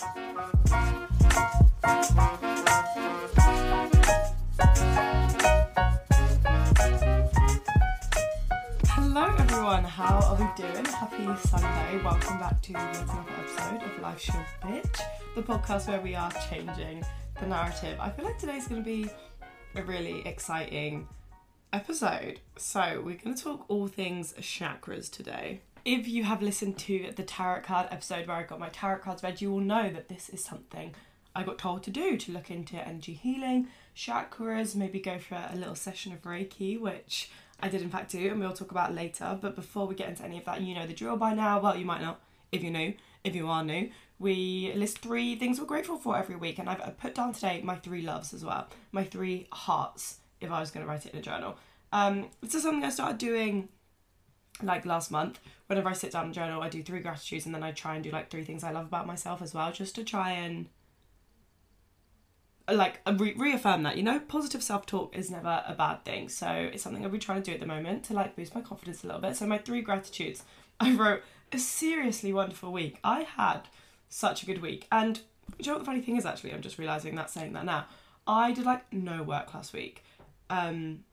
Hello everyone, how are we doing? Happy Sunday. Welcome back to yet another episode of Life Should Bitch, the podcast where we are changing the narrative. I feel like today's going to be a really exciting episode. So, we're going to talk all things chakras today. If you have listened to the tarot card episode where I got my tarot cards read, you will know that this is something I got told to do to look into energy healing, chakras, maybe go for a little session of Reiki, which I did in fact do, and we'll talk about later. But before we get into any of that, you know the drill by now. Well, you might not if you're new. If you are new, we list three things we're grateful for every week, and I've put down today my three loves as well, my three hearts. If I was going to write it in a journal, um, this is something I started doing like last month. Whenever I sit down and journal, I do three gratitudes, and then I try and do like three things I love about myself as well, just to try and like re- reaffirm that you know? Positive self-talk is never a bad thing. So it's something i'll be trying to do at the moment to like boost my confidence a little bit. So my three gratitudes. I wrote a seriously wonderful week. I had such a good week. And you know what the funny thing is actually? I'm just realizing that saying that now. I did like no work last week. Um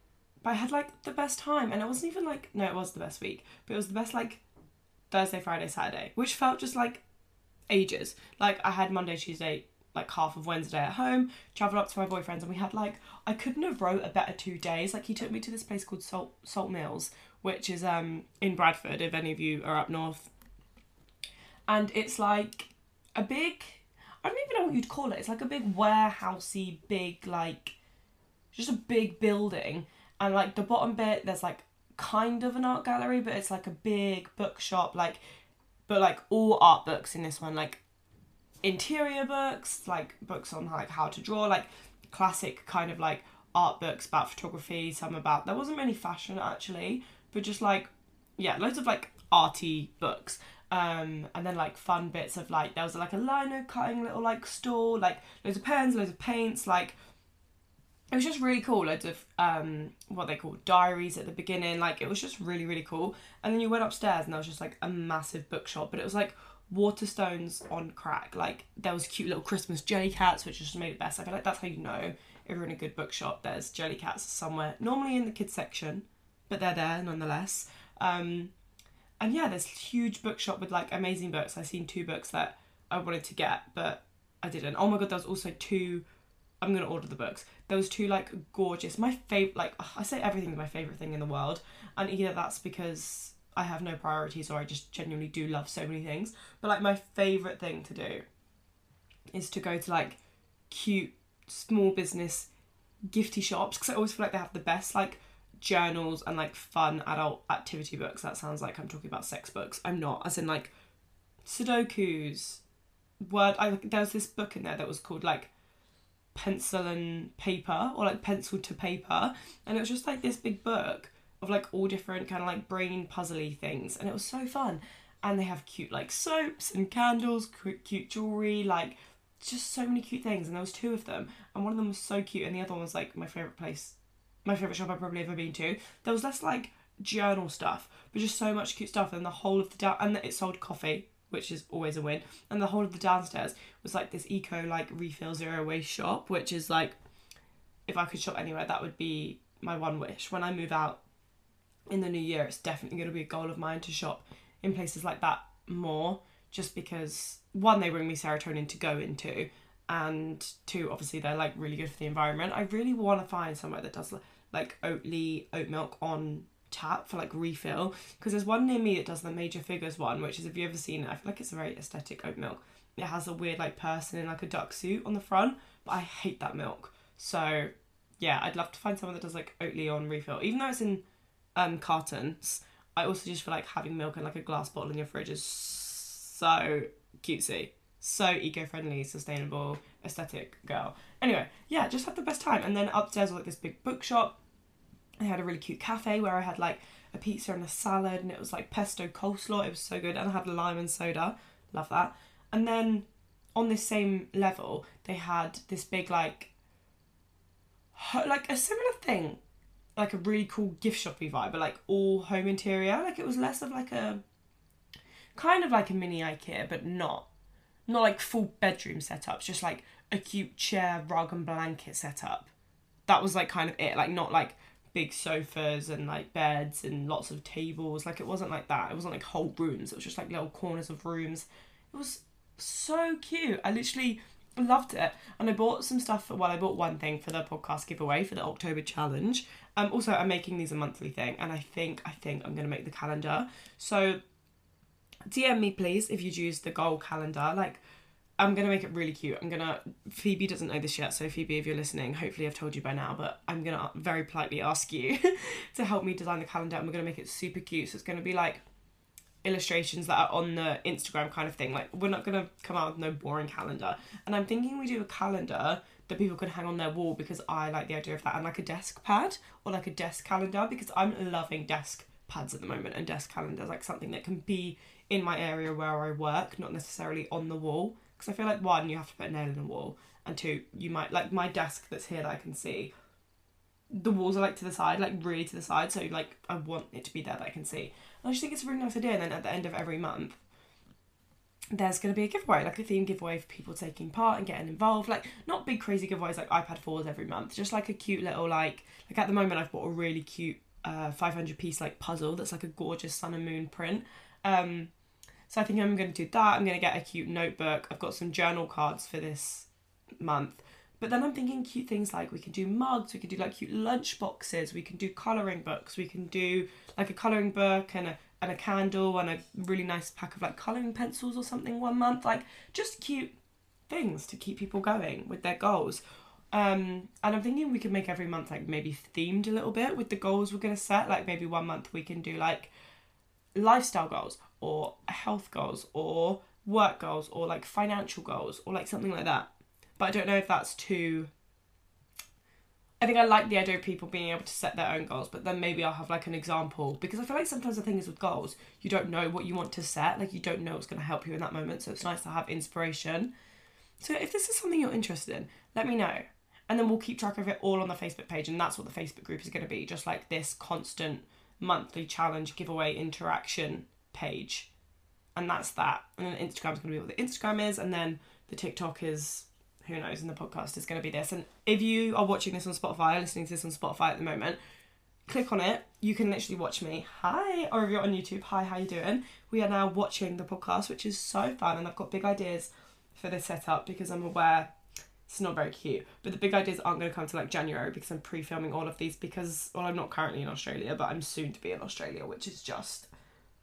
but i had like the best time and it wasn't even like no it was the best week but it was the best like thursday friday saturday which felt just like ages like i had monday tuesday like half of Wednesday at home, travelled up to my boyfriend's, and we had like I couldn't have wrote a better two days. Like he took me to this place called Salt Salt Mills, which is um in Bradford, if any of you are up north. And it's like a big I don't even know what you'd call it. It's like a big warehousey, big like just a big building. And like the bottom bit, there's like kind of an art gallery, but it's like a big bookshop, like but like all art books in this one, like interior books, like books on like how to draw, like classic kind of like art books about photography, some about there wasn't many fashion actually, but just like yeah, loads of like arty books. Um, and then like fun bits of like there was like a lino cutting little like store, like loads of pens, loads of paints, like it was just really cool. Loads of um what they call diaries at the beginning, like it was just really really cool. And then you went upstairs and there was just like a massive bookshop, but it was like Waterstones on crack. Like there was cute little Christmas Jellycats, which just made it best. I feel like that's how you know if you're in a good bookshop. There's Jellycats somewhere, normally in the kids section, but they're there nonetheless. Um, and yeah, there's huge bookshop with like amazing books. I've seen two books that I wanted to get, but I didn't. Oh my god, there was also two. I'm gonna order the books. Was two like gorgeous. My favorite, like I say, everything's my favorite thing in the world, and either that's because I have no priorities or I just genuinely do love so many things. But like my favorite thing to do is to go to like cute small business gifty shops because I always feel like they have the best like journals and like fun adult activity books. That sounds like I'm talking about sex books. I'm not. As in like Sudoku's word. I there was this book in there that was called like pencil and paper or like pencil to paper, and it was just like this big book of like all different kind of like brain puzzly things, and it was so fun. And they have cute like soaps and candles, cute jewelry, like just so many cute things. And there was two of them, and one of them was so cute, and the other one was like my favorite place, my favorite shop I've probably ever been to. There was less like journal stuff, but just so much cute stuff. And the whole of the down and it sold coffee, which is always a win. And the whole of the downstairs was like this eco like refill zero waste shop, which is like if I could shop anywhere, that would be my one wish. When I move out in the new year, it's definitely going to be a goal of mine to shop in places like that more, just because one, they bring me serotonin to go into, and two, obviously they're like really good for the environment. I really want to find somewhere that does like Oatly oat milk on tap for like refill. Because there's one near me that does the major figures one which is if you ever seen it? I feel like it's a very aesthetic oat milk. It has a weird like person in like a duck suit on the front but i hate that milk. So yeah i'd love to find someone that does like oatly on refill. Even though it's in um cartons i also just feel like having milk in like a glass bottle in your fridge is so cutesy. So eco-friendly sustainable aesthetic girl. Anyway yeah just have the best time. And then upstairs was like this big bookshop I had a really cute cafe where I had like a pizza and a salad, and it was like pesto coleslaw. It was so good, and I had lime and soda. Love that. And then on this same level, they had this big like, like a similar thing, like a really cool gift shoppy vibe, but like all home interior. Like it was less of like a, kind of like a mini IKEA, but not. not like full bedroom setups, just like a cute chair, rug, and blanket setup. That was like kind of it. Like not like big sofas and like beds and lots of tables. Like it wasn't like that. It wasn't like whole rooms. It was just like little corners of rooms. It was so cute. I literally loved it. And I bought some stuff. For, well, I bought one thing for the podcast giveaway for the October challenge. Um, also, I'm making these a monthly thing, and I think I think I'm gonna make the calendar. So DM me please if you'd use the goal calendar. Like I'm gonna make it really cute. I'm gonna Phoebe doesn't know this yet, so Phoebe, if you're listening, hopefully I've told you by now, but I'm gonna very politely ask you to help me design the calendar and we're gonna make it super cute. So it's gonna be like illustrations that are on the Instagram kind of thing. Like we're not gonna come out with no boring calendar. And I'm thinking we do a calendar that people can hang on their wall because I like the idea of that and like a desk pad or like a desk calendar because I'm loving desk pads at the moment and desk calendars like something that can be in my area where I work, not necessarily on the wall. Because I feel like one, you have to put a nail in the wall, and two, you might like my desk that's here that I can see. The walls are like to the side, like really to the side, so like I want it to be there that I can see. And I just think it's a really nice idea. And then at the end of every month, there's going to be a giveaway, like a theme giveaway for people taking part and getting involved. Like not big crazy giveaways like iPad 4s every month, just like a cute little like like at the moment I've bought a really cute uh 500 piece like puzzle that's like a gorgeous sun and moon print. Um so I think I'm going to do that. I'm going to get a cute notebook. I've got some journal cards for this month. But then I'm thinking cute things like we can do mugs, we can do like cute lunch boxes, we can do colouring books, we can do like a colouring book and a and a candle and a really nice pack of like colouring pencils or something one month. Like just cute things to keep people going with their goals. Um, and I'm thinking we could make every month like maybe themed a little bit with the goals we're gonna set. Like maybe one month we can do like lifestyle goals or health goals or work goals or like financial goals or like something like that. But I don't know if that's too. I think I like the idea of people being able to set their own goals, but then maybe I'll have like an example because I feel like sometimes the thing is with goals, you don't know what you want to set, like you don't know what's going to help you in that moment. So it's nice to have inspiration. So if this is something you're interested in, let me know. And then we'll keep track of it all on the Facebook page, and that's what the Facebook group is going to be just like this constant monthly challenge giveaway interaction page. And that's that. And then Instagram's going to be what the Instagram is, and then the TikTok is who knows, and the podcast is going to be this. And if you are watching this on Spotify, listening to this on Spotify at the moment, click on it. You can literally watch me. Hi, or if you're on YouTube, hi, how you doing? We are now watching the podcast, which is so fun, and I've got big ideas for this setup because I'm aware it's not very cute. But the big ideas aren't going to come to like January because I'm pre-filming all of these because well, I'm not currently in Australia, but I'm soon to be in Australia, which is just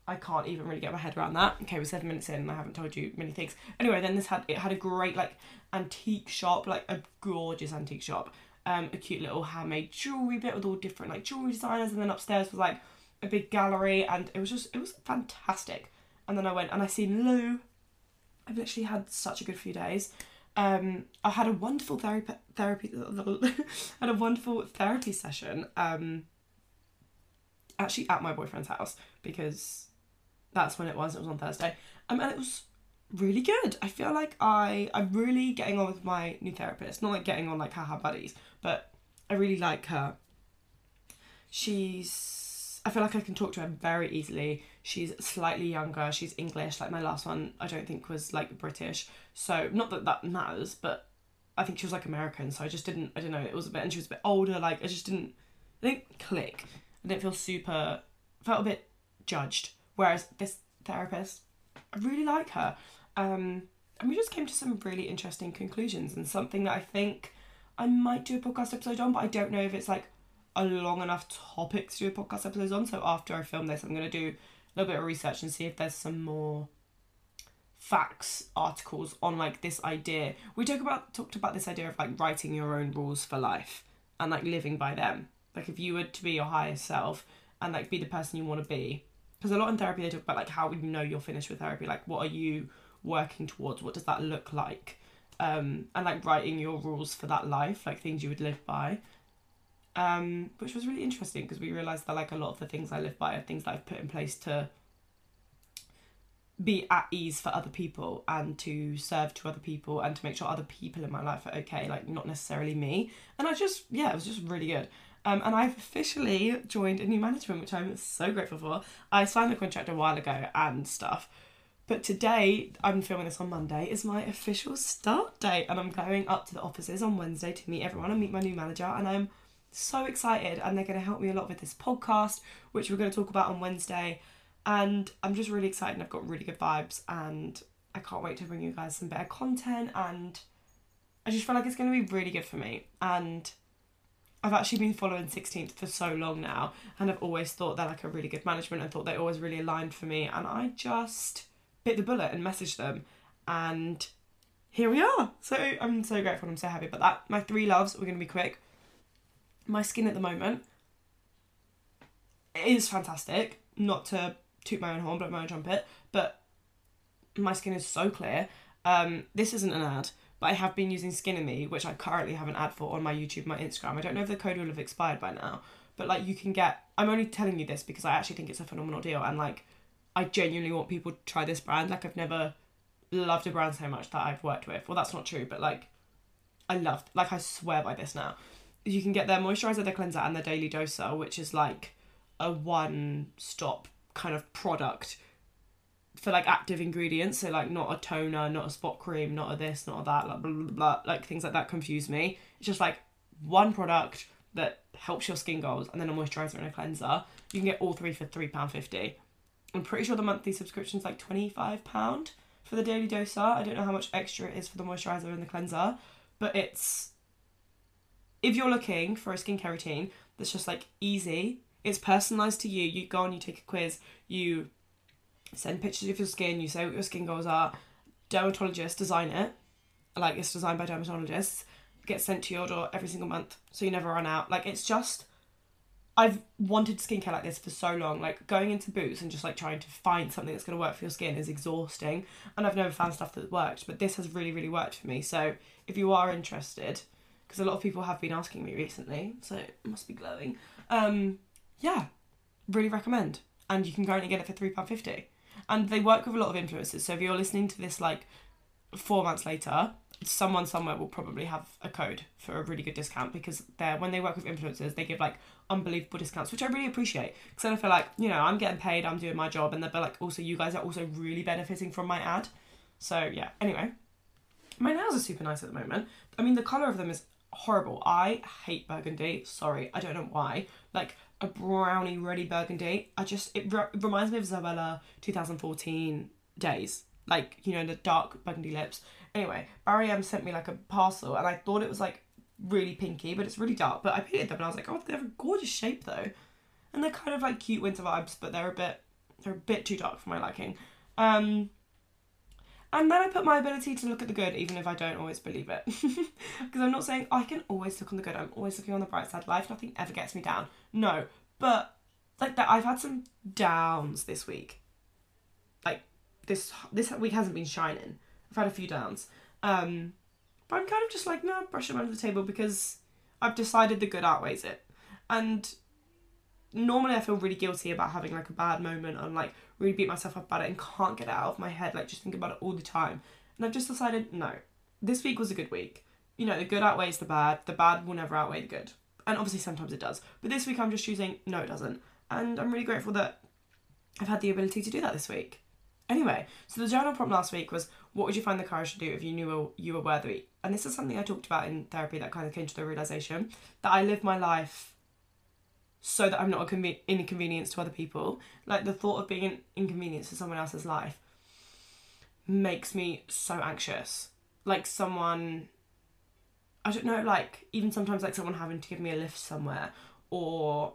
I can't even really get my head around that. Okay, we're seven minutes in and I haven't told you many things. Anyway, then this had it had a great like antique shop, like a gorgeous antique shop. Um, a cute little handmade jewelry bit with all different like jewelry designers, and then upstairs was like a big gallery, and it was just it was fantastic. And then I went and I seen Lou. I've literally had such a good few days. Um, I had a wonderful therapy therapy had a wonderful therapy session. Um, actually at my boyfriend's house because that's when it was. It was on Thursday, um, and it was really good. I feel like I I'm really getting on with my new therapist. Not like getting on like haha buddies, but I really like her. She's I feel like I can talk to her very easily. She's slightly younger. She's English. Like my last one, I don't think was like British. So not that that matters, but I think she was like American. So I just didn't. I don't know. It was a bit, and she was a bit older. Like I just didn't. I didn't click. I didn't feel super. Felt a bit judged. Whereas this therapist, I really like her. Um, and we just came to some really interesting conclusions and something that I think I might do a podcast episode on, but I don't know if it's like a long enough topic to do a podcast episode on. So after I film this, I'm going to do a little bit of research and see if there's some more facts articles on like this idea. We talk about talked about this idea of like writing your own rules for life and like living by them. Like if you were to be your highest self and like be the person you want to be, because a lot in therapy they talk about like how you know you're finished with therapy like what are you working towards? What does that look like? Um and like writing your rules for that life like things you would live by. Um which was really interesting because we realized that like a lot of the things i live by are things that i've put in place to be at ease for other people and to serve to other people and to make sure other people in my life are okay like not necessarily me. And i just yeah it was just really good um, and I've officially joined a new management, which I'm so grateful for. I signed the contract a while ago and stuff, But today, I'm filming this on Monday, is my official start date, and I'm going up to the offices on Wednesday to meet everyone and meet my new manager, and I'm so excited. And they're going to help me a lot with this podcast, which we're going to talk about on Wednesday. And I'm just really excited, I've got really good vibes, and I can't wait to bring you guys some better content. And I just feel like it's going to be really good for me. And I've actually been following 16th for so long now, and I've always thought they're like a really good management. and thought they always really aligned for me, and I just bit the bullet and messaged them, and here we are. So I'm so grateful. I'm so happy about that. My three loves. We're gonna be quick. My skin at the moment is fantastic. Not to toot my own horn, blow my own trumpet, but my skin is so clear. Um, this isn't an ad, but I have been using Skin in Me, which I currently have an ad for on my YouTube, my Instagram. I don't know if the code will have expired by now, but like you can get. I'm only telling you this because I actually think it's a phenomenal deal, and like I genuinely want people to try this brand. Like I've never loved a brand so much that I've worked with. Well, that's not true, but like I love, like I swear by this now. You can get their moisturizer, their cleanser, and their daily doser, which is like a one-stop kind of product for like active ingredients. So like not a toner, not a spot cream, not a this, not a that, like blah blah blah. Like things like that confuse me. It's just like one product that helps your skin goals, and then a moisturizer and a cleanser. You can get all three for three pound fifty. I'm pretty sure the monthly subscription is like £25 for the daily doser. I don't know how much extra it is for the moisturiser and the cleanser, but it's if you're looking for a skincare routine that's just like easy, it's personalised to you. You go and you take a quiz, you send pictures of your skin, you say what your skin goals are, dermatologists design it, like it's designed by dermatologists, gets sent to your door every single month, so you never run out. Like it's just I've wanted skincare like this for so long. Like going into Boots and just like trying to find something that's going to work for your skin is exhausting. And I've never found stuff that worked, but this has really, really worked for me. So if you are interested, because a lot of people have been asking me recently, so it must be glowing. Um, yeah, really recommend. And you can currently get it for three pound fifty. And they work with a lot of influencers. So if you're listening to this like four months later, someone somewhere will probably have a code for a really good discount because they're when they work with influencers they give like unbelievable discounts which i really appreciate. Because i feel like you know i'm getting paid i'm doing my job and they're like also you guys are also really benefiting from my ad. So yeah. Anyway my nails are super nice at the moment. I mean the color of them is horrible. I hate burgundy. Sorry. I don't know why. Like a brownie ready burgundy i just it re- reminds me of zoella 2014 days like you know the dark burgundy lips Anyway, Barry M sent me like a parcel and I thought it was like really pinky, but it's really dark. But I painted them and I was like, oh, they have a gorgeous shape though. And they're kind of like cute winter vibes, but they're a bit they're a bit too dark for my liking. Um and then I put my ability to look at the good, even if I don't always believe it. Because I'm not saying I can always look on the good. I'm always looking on the bright side. Life, nothing ever gets me down. No, but like that, I've had some downs this week. Like this, this week hasn't been shining. I've had a few downs. Um, but I'm kind of just like, no, brush them under the table because I've decided the good outweighs it. And normally I feel really guilty about having like a bad moment and like really beat myself up about it and can't get it out of my head, like just think about it all the time. And I've just decided, no, this week was a good week. You know, the good outweighs the bad, the bad will never outweigh the good. And obviously sometimes it does. But this week I'm just choosing, no, it doesn't. And I'm really grateful that I've had the ability to do that this week. Anyway, so the journal prompt last week was what would you find the courage to do if you knew you were worthy? And this is something I talked about in therapy that kind of came to the realization that I live my life so that I'm not an inconvenience to other people. Like the thought of being an inconvenience to someone else's life makes me so anxious. Like someone, I don't know, like even sometimes like someone having to give me a lift somewhere or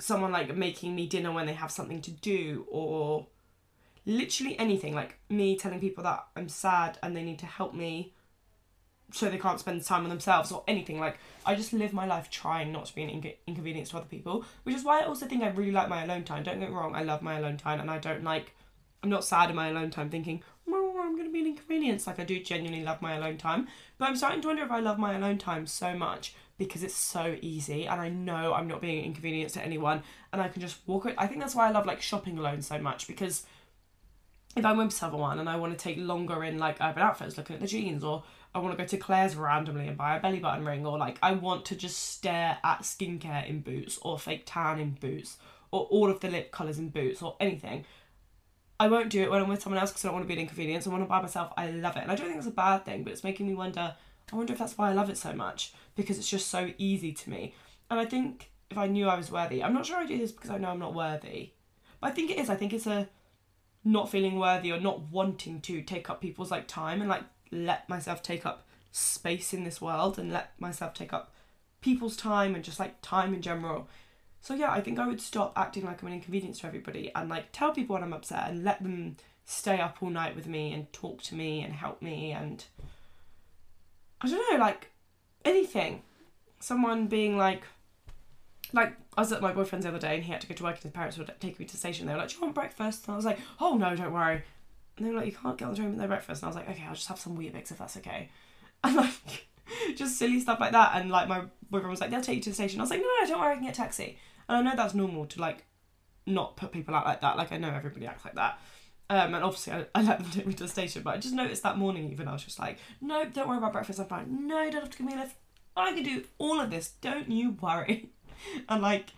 someone like making me dinner when they have something to do or literally anything like me telling people that I'm sad and they need to help me so they can't spend time on themselves or anything. Like I just live my life trying not to be an inc- inconvenience to other people which is why I also think I really like my alone time. Don't get wrong I love my alone time and I don't like I'm not sad in my alone time thinking oh, I'm going to be an inconvenience. Like I do genuinely love my alone time but I'm starting to wonder if I love my alone time so much because it's so easy and I know I'm not being an inconvenience to anyone and I can just walk it I think that's why I love like shopping alone so much because if I'm with someone and I want to take longer in like Urban Outfitters looking at the jeans, or I want to go to Claire's randomly and buy a belly button ring, or like I want to just stare at skincare in Boots, or fake tan in Boots, or all of the lip colours in Boots, or anything. I won't do it when I'm with someone else because I don't want to be an inconvenience. And when I'm by myself, I love it. And I don't think it's a bad thing, but it's making me wonder. I wonder if that's why I love it so much because it's just so easy to me. And I think if I knew I was worthy, I'm not sure I do this because I know I'm not worthy, but I think it is. I think it's a not feeling worthy or not wanting to take up people's like time and like let myself take up space in this world and let myself take up people's time and just like time in general. So yeah, I think I would stop acting like I'm an inconvenience to everybody and like tell people when I'm upset and let them stay up all night with me and talk to me and help me and I don't know, like anything. Someone being like like I was at my boyfriend's the other day and he had to go to work and his parents would take me to the station. They were like, Do you want breakfast? And I was like, Oh no, don't worry. And they were like, You can't get on the train with no breakfast. And I was like, Okay, I'll just have some Weetabix if that's okay. And like just silly stuff like that. And like my boyfriend was like, They'll take you to the station. I was like, No, no, don't worry, I can get a taxi. And I know that's normal to like not put people out like that. Like I know everybody acts like that. Um, and obviously I, I let them take me to the station, but I just noticed that morning even I was just like, no, don't worry about breakfast, I'm fine. No, don't have to give me a lift. I can do all of this. Don't you worry. and like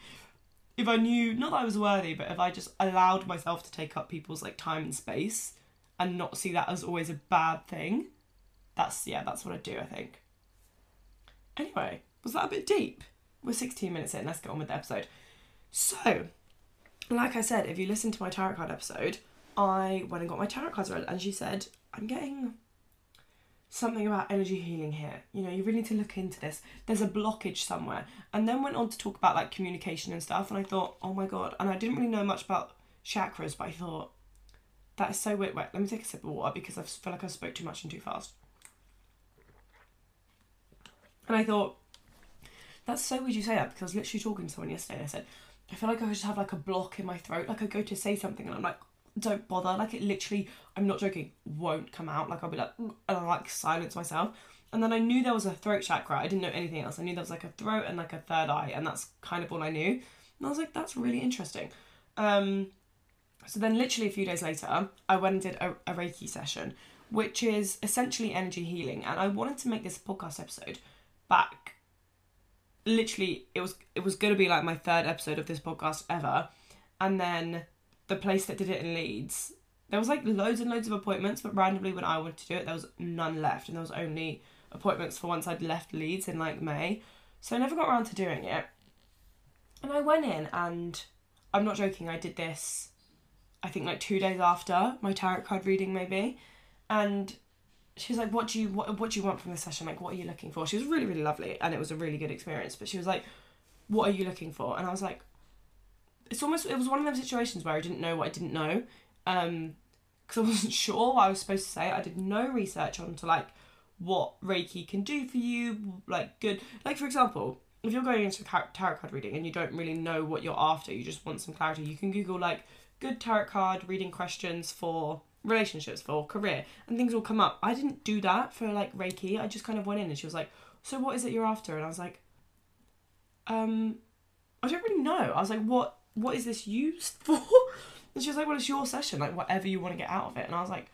if I knew not that I was worthy, but if I just allowed myself to take up people's like time and space and not see that as always a bad thing, that's yeah, that's what I do, I think. Anyway, was that a bit deep? We're 16 minutes in, let's get on with the episode. So, like I said, if you listen to my tarot card episode, I went and got my tarot cards read and she said, I'm getting something about energy healing here. You know, you really need to look into this. There's a blockage somewhere. And then went on to talk about like communication and stuff. And I thought, oh my God. And I didn't really know much about chakras, but I thought, that is so weird. Wait, let me take a sip of water because I feel like I spoke too much and too fast. And I thought, that's so weird you say that because I was literally talking to someone yesterday and I said, I feel like I just have like a block in my throat. Like I go to say something and I'm like, don't bother. Like it literally, I'm not joking, won't come out. Like I'll be like, and I like silence myself. And then I knew there was a throat chakra. I didn't know anything else. I knew there was like a throat and like a third eye, and that's kind of all I knew. And I was like, that's really interesting. Um, so then, literally a few days later, I went and did a, a Reiki session, which is essentially energy healing. And I wanted to make this podcast episode back. Literally, it was it was to be like my third episode of this podcast ever, and then the place that did it in Leeds, there was like loads and loads of appointments, but randomly when I wanted to do it, there was none left, and there was only appointments for once I'd left Leeds in like May. So I never got around to doing it. And I went in, and I'm not joking, I did this, I think like two days after my tarot card reading, maybe. And she was like, "What do you what What do you want from this session? Like, what are you looking for?" She was really really lovely, and it was a really good experience. But she was like, "What are you looking for?" And I was like, it's almost it was one of those situations where I didn't know what I didn't know, um, because I wasn't sure what I was supposed to say. I did no research onto like what Reiki can do for you, like good, like for example, if you're going into tarot card reading and you don't really know what you're after, you just want some clarity, you can Google like good tarot card reading questions for relationships, for career, and things will come up. I didn't do that for like Reiki. I just kind of went in and she was like, "So what is it you're after?" And I was like, "Um, I don't really know." I was like, "What what is this used for? And she was like, well, it's your session, like whatever you want to get out of it. And I was like,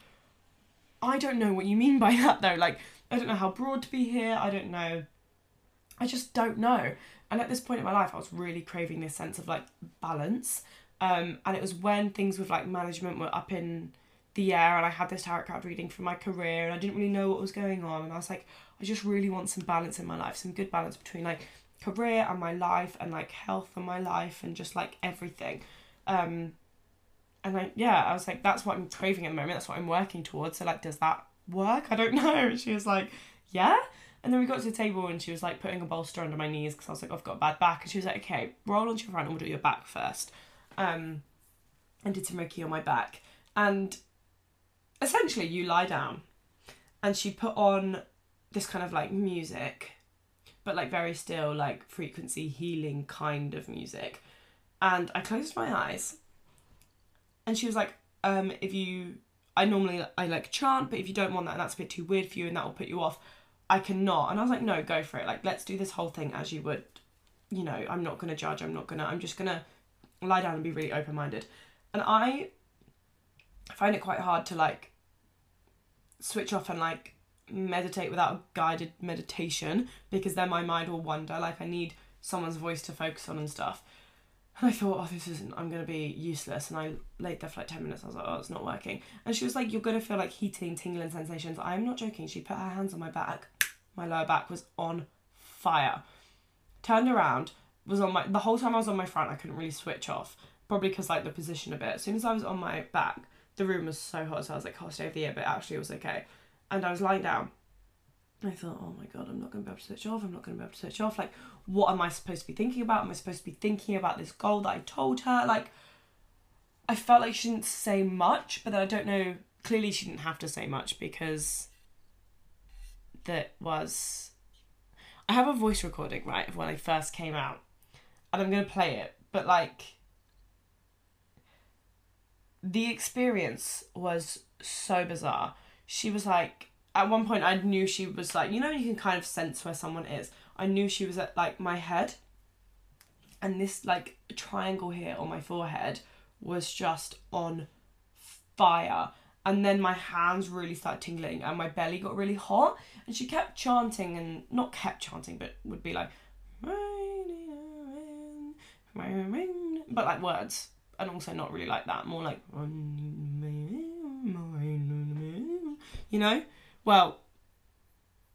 I don't know what you mean by that though. Like, I don't know how broad to be here. I don't know. I just don't know. And at this point in my life, I was really craving this sense of like balance. Um, and it was when things with like management were up in the air and I had this tarot card reading for my career and I didn't really know what was going on. And I was like, I just really want some balance in my life, some good balance between like career and my life and like health and my life and just like everything. Um, and like yeah, I was like, that's what I'm craving at the moment. That's what I'm working towards. So like, does that work? I don't know. And she was like, yeah. And then we got to the table and she was like putting a bolster under my knees because I was like, I've got a bad back. And she was like, okay, roll onto your front and we'll do your back first. Um, and did some Reiki on my back. And essentially, you lie down and she put on this kind of like music but like very still, like frequency healing kind of music. And I closed my eyes, and she was like, um, "If you, I normally I like chant, but if you don't want that, that's a bit too weird for you, and that will put you off, I cannot." And I was like, "No, go for it. Like, let's do this whole thing as you would. You know, I'm not gonna judge. I'm not gonna. I'm just gonna lie down and be really open minded." And I find it quite hard to like switch off and like meditate without a guided meditation because then my mind will wander like I need someone's voice to focus on and stuff. And I thought, oh, this isn't, I'm going to be useless. And I laid there for like 10 minutes. I was like, oh, it's not working. And she was like, you're going to feel like heating, tingling sensations. I'm not joking. She put her hands on my back. My lower back was on fire. Turned around, was on my, the whole time I was on my front, I couldn't really switch off. Probably because like the position a bit. As soon as I was on my back, the room was so hot. So I was like, oh, stay over here. But actually, it was okay. And I was lying down. I thought, oh my god, I'm not going to be able to switch off. I'm not going to be able to switch off. Like, what am I supposed to be thinking about? Am I supposed to be thinking about this goal that I told her? Like, I felt like she didn't say much, but then I don't know. Clearly, she didn't have to say much because that was. I have a voice recording, right, of when I first came out, and I'm going to play it, but like. The experience was so bizarre. She was like, at one point, I knew she was like, you know, you can kind of sense where someone is I knew she was at like my head. And this like triangle here on my forehead was just on fire. And then my hands really started tingling and my belly got really hot. And she kept chanting and not kept chanting, but would be like, but like words. And also not really like that, more like, you know? Well,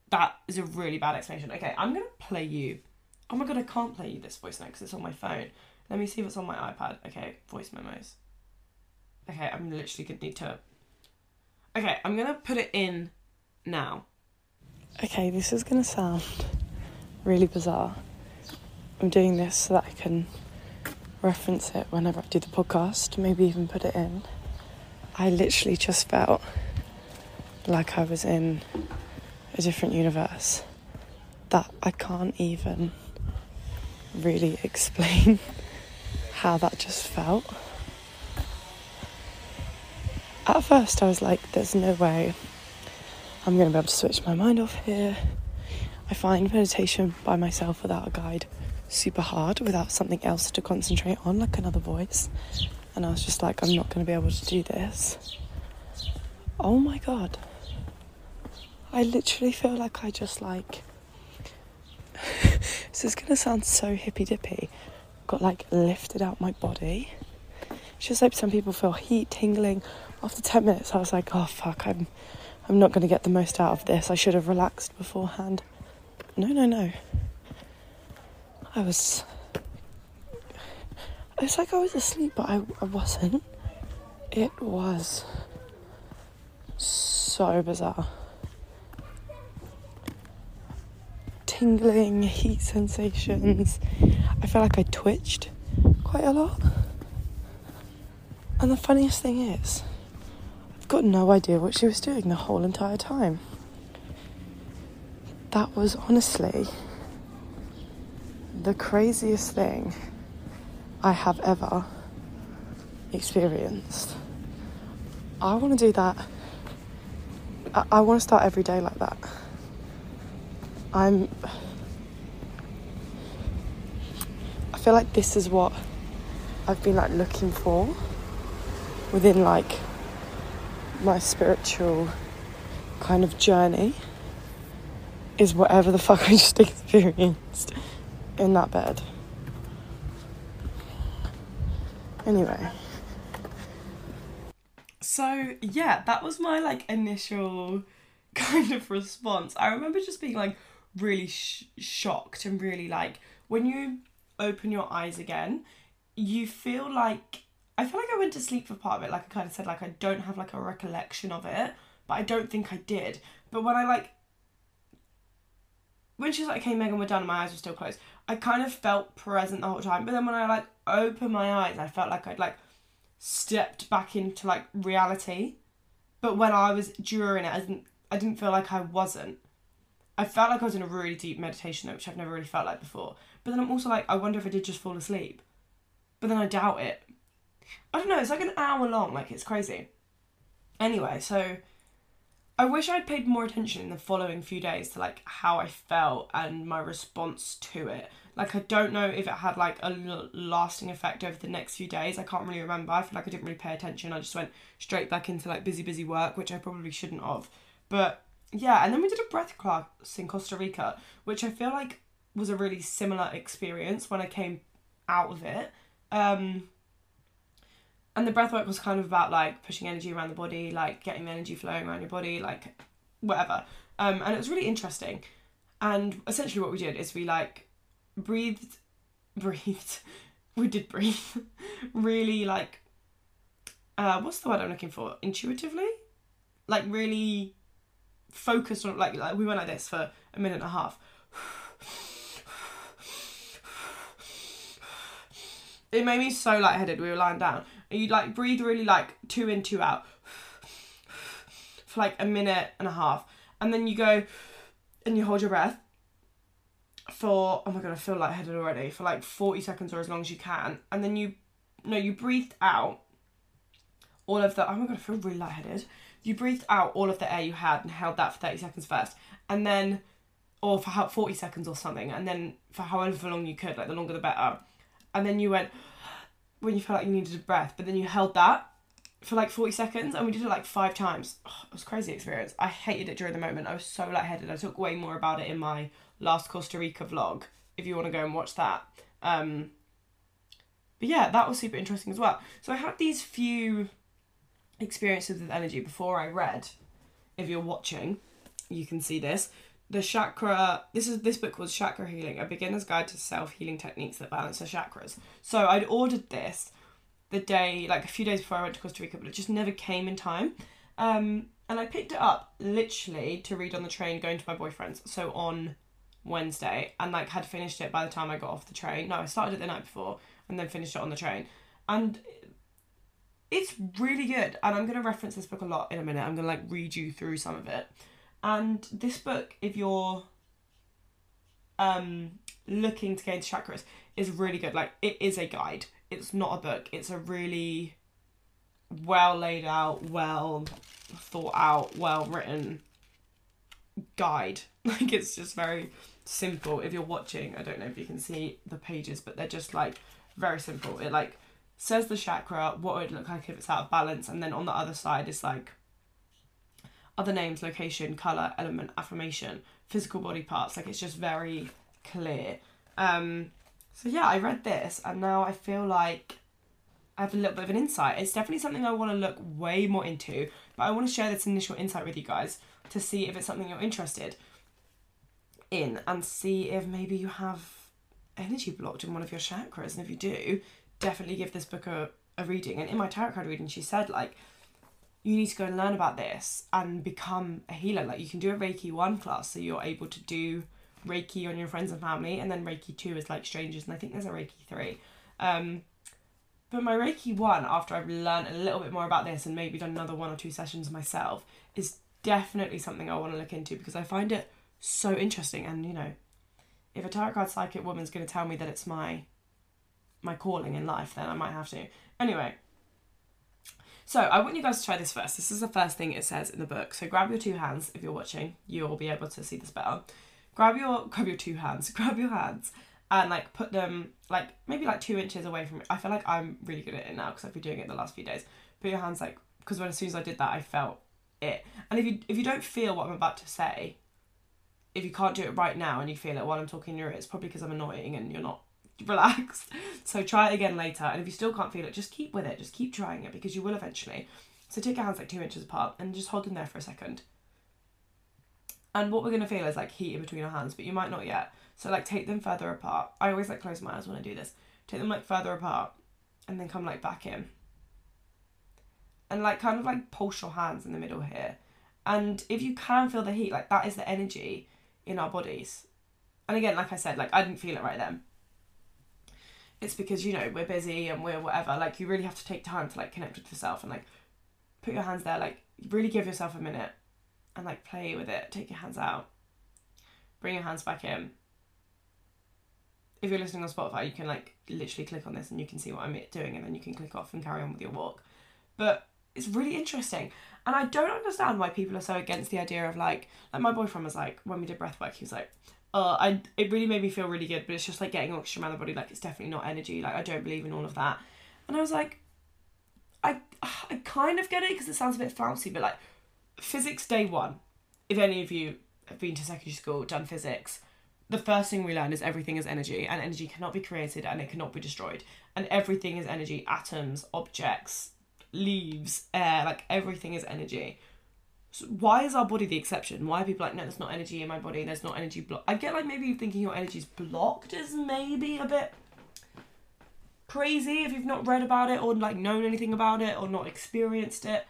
that is a really bad explanation. Okay, I'm gonna play you. Oh my god, I can't play you this voice note because it's on my phone. Let me see if it's on my iPad. Okay, voice memos. Okay, I'm literally gonna need to. Okay, I'm gonna put it in now. Okay, this is gonna sound really bizarre. I'm doing this so that I can reference it whenever I do the podcast, maybe even put it in. I literally just felt like I was in a different universe that I can't even really explain how that just felt. At first, I was like, there's no way I'm going to be able to switch my mind off here. I find meditation by myself without a guide super hard, without something else to concentrate on, like another voice. And I was just like, I'm not going to be able to do this. Oh my god. I literally feel like I just like. this is gonna sound so hippy dippy. Got like lifted out my body. It's just like some people feel heat tingling. After ten minutes, I was like, oh fuck, I'm, I'm not gonna get the most out of this. I should have relaxed beforehand. No, no, no. I was. It's like I was asleep, but I, I wasn't. It was so bizarre. Tingling, heat sensations. I feel like I twitched quite a lot. And the funniest thing is, I've got no idea what she was doing the whole entire time. That was honestly the craziest thing I have ever experienced. I want to do that. I, I want to start every day like that. I'm. I feel like this is what I've been like looking for within like my spiritual kind of journey is whatever the fuck I just experienced in that bed. Anyway. So, yeah, that was my like initial kind of response. I remember just being like, really sh- shocked and really like when you open your eyes again, you feel like I feel like I went to sleep for part of it. Like I kind of said, like I don't have like a recollection of it, but I don't think I did. But when I like when she was like, "Okay, Megan, we're done," and my eyes were still closed, I kind of felt present the whole time. But then when I like opened my eyes, I felt like I'd like stepped back into like reality. But when I was during it, I didn't I didn't feel like I wasn't. I felt like I was in a really deep meditation, which I've never really felt like before. But then I'm also like, I wonder if I did just fall asleep. But then I doubt it. I don't know, it's like an hour long, like it's crazy. Anyway, so I wish I'd paid more attention in the following few days to like how I felt and my response to it. Like I don't know if it had like a lasting effect over the next few days. I can't really remember. I feel like I didn't really pay attention. I just went straight back into like busy busy work, which I probably shouldn't have. But yeah, and then we did a breath class in Costa Rica, which I feel like was a really similar experience when I came out of it. Um, and the breath work was kind of about like pushing energy around the body, like getting the energy flowing around your body, like whatever. Um, and it was really interesting. And essentially, what we did is we like breathed, breathed. We did breathe, really like. Uh, what's the word I'm looking for? Intuitively, like really focused on like like we went like this for a minute and a half. It made me so lightheaded. We were lying down. And you'd like breathe really like two in, two out for like a minute and a half. And then you go and you hold your breath for oh my god, I feel lightheaded already, for like 40 seconds or as long as you can. And then you no, you breathed out all of the oh my god, I feel really lightheaded. You breathed out all of the air you had and held that for 30 seconds first. And then or for how 40 seconds or something, and then for however long you could, like the longer the better. And then you went when you felt like you needed a breath, but then you held that for like 40 seconds and we did it like five times. Oh, it was crazy experience. I hated it during the moment. I was so lightheaded. I talk way more about it in my last Costa Rica vlog if you want to go and watch that. Um, but yeah, that was super interesting as well. So I had these few experiences with energy before I read. If you're watching, you can see this. The chakra. This is this book was Chakra Healing: A Beginner's Guide to Self Healing Techniques That Balance the Chakras. So I'd ordered this the day, like a few days before I went to Costa Rica, but it just never came in time. Um, and I picked it up literally to read on the train going to my boyfriend's. So on Wednesday, and like had finished it by the time I got off the train. No, I started it the night before and then finished it on the train. And it's really good. And I'm going to reference this book a lot in a minute. I'm going to like read you through some of it. And this book, if you're um looking to into chakras, is really good. Like it is a guide. It's not a book. It's a really well laid out, well thought out, well written guide. Like it's just very simple. If you're watching, I don't know if you can see the pages, but they're just like very simple. It like says the chakra, what it would look like if it's out of balance, and then on the other side is like other names, location, color, element, affirmation, physical body parts. Like it's just very clear. Um, so yeah, I read this and now I feel like I have a little bit of an insight. It's definitely something I want to look way more into, but I want to share this initial insight with you guys to see if it's something you're interested in and see if maybe you have energy blocked in one of your chakras. And if you do, definitely give this book a, a reading. And in my tarot card reading, she said, like, you need to go and learn about this and become a healer. Like, you can do a Reiki 1 class, so you're able to do Reiki on your friends and family, and then Reiki 2 is like strangers, and I think there's a Reiki 3. Um, but my Reiki 1, after I've learned a little bit more about this and maybe done another one or two sessions myself, is definitely something I want to look into because I find it so interesting. And, you know, if a tarot card psychic woman's going to tell me that it's my my calling in life, then I might have to. Anyway, so I want you guys to try this first. This is the first thing it says in the book. So grab your two hands if you're watching. You'll be able to see this better grab your grab your two hands, grab your hands and like put them like maybe like two inches away from me. I feel like I'm really good at it now because I've been doing it the last few days. Put your hands like because when as soon as I did that I felt it. And if you if you don't feel what I'm about to say, if you can't do it right now and you feel it while I'm talking in your ear, it's probably because I'm annoying and you're not relaxed. So try it again later. And if you still can't feel it, just keep with it. Just keep trying it because you will eventually. So take your hands like two inches apart and just hold them there for a second. And what we're to feel is like heat in between our hands, but you might not yet. So like take them further apart. I always like close my eyes when I do this. Take them like further apart and then come like back in. And like kind of like pulse your hands in the middle here. And if you can feel the heat, like that is the energy in our bodies. And again, like I said, like I didn't feel it right then. It's because, you know, we're busy and we're whatever. Like you really have to take time to like connect with yourself and like put your hands there, like really give yourself a minute and like play with it. Take your hands out. Bring your hands back in. If you're listening on Spotify, you can like literally click on this and you can see what I'm doing and then you can click off and carry on with your walk. But it's really interesting. And I don't understand why people are so against the idea of like like my boyfriend was like when we did breath work, he was like, uh, I it really made me feel really good, but it's just like getting oxygen around the body, like it's definitely not energy. Like I don't believe in all of that. And I was like, I I kind of get it because it sounds a bit flouncy, but like physics day one, if any of you have been to secondary school, done physics, the first thing we learn is everything is energy and energy cannot be created and it cannot be destroyed and everything is energy atoms objects leaves air like everything is energy so why is our body the exception? Why are people like no there's not energy in my body there's not energy block i get like maybe you're thinking your energy's blocked is maybe a bit crazy if you've not read about it or like known anything about it or not experienced it.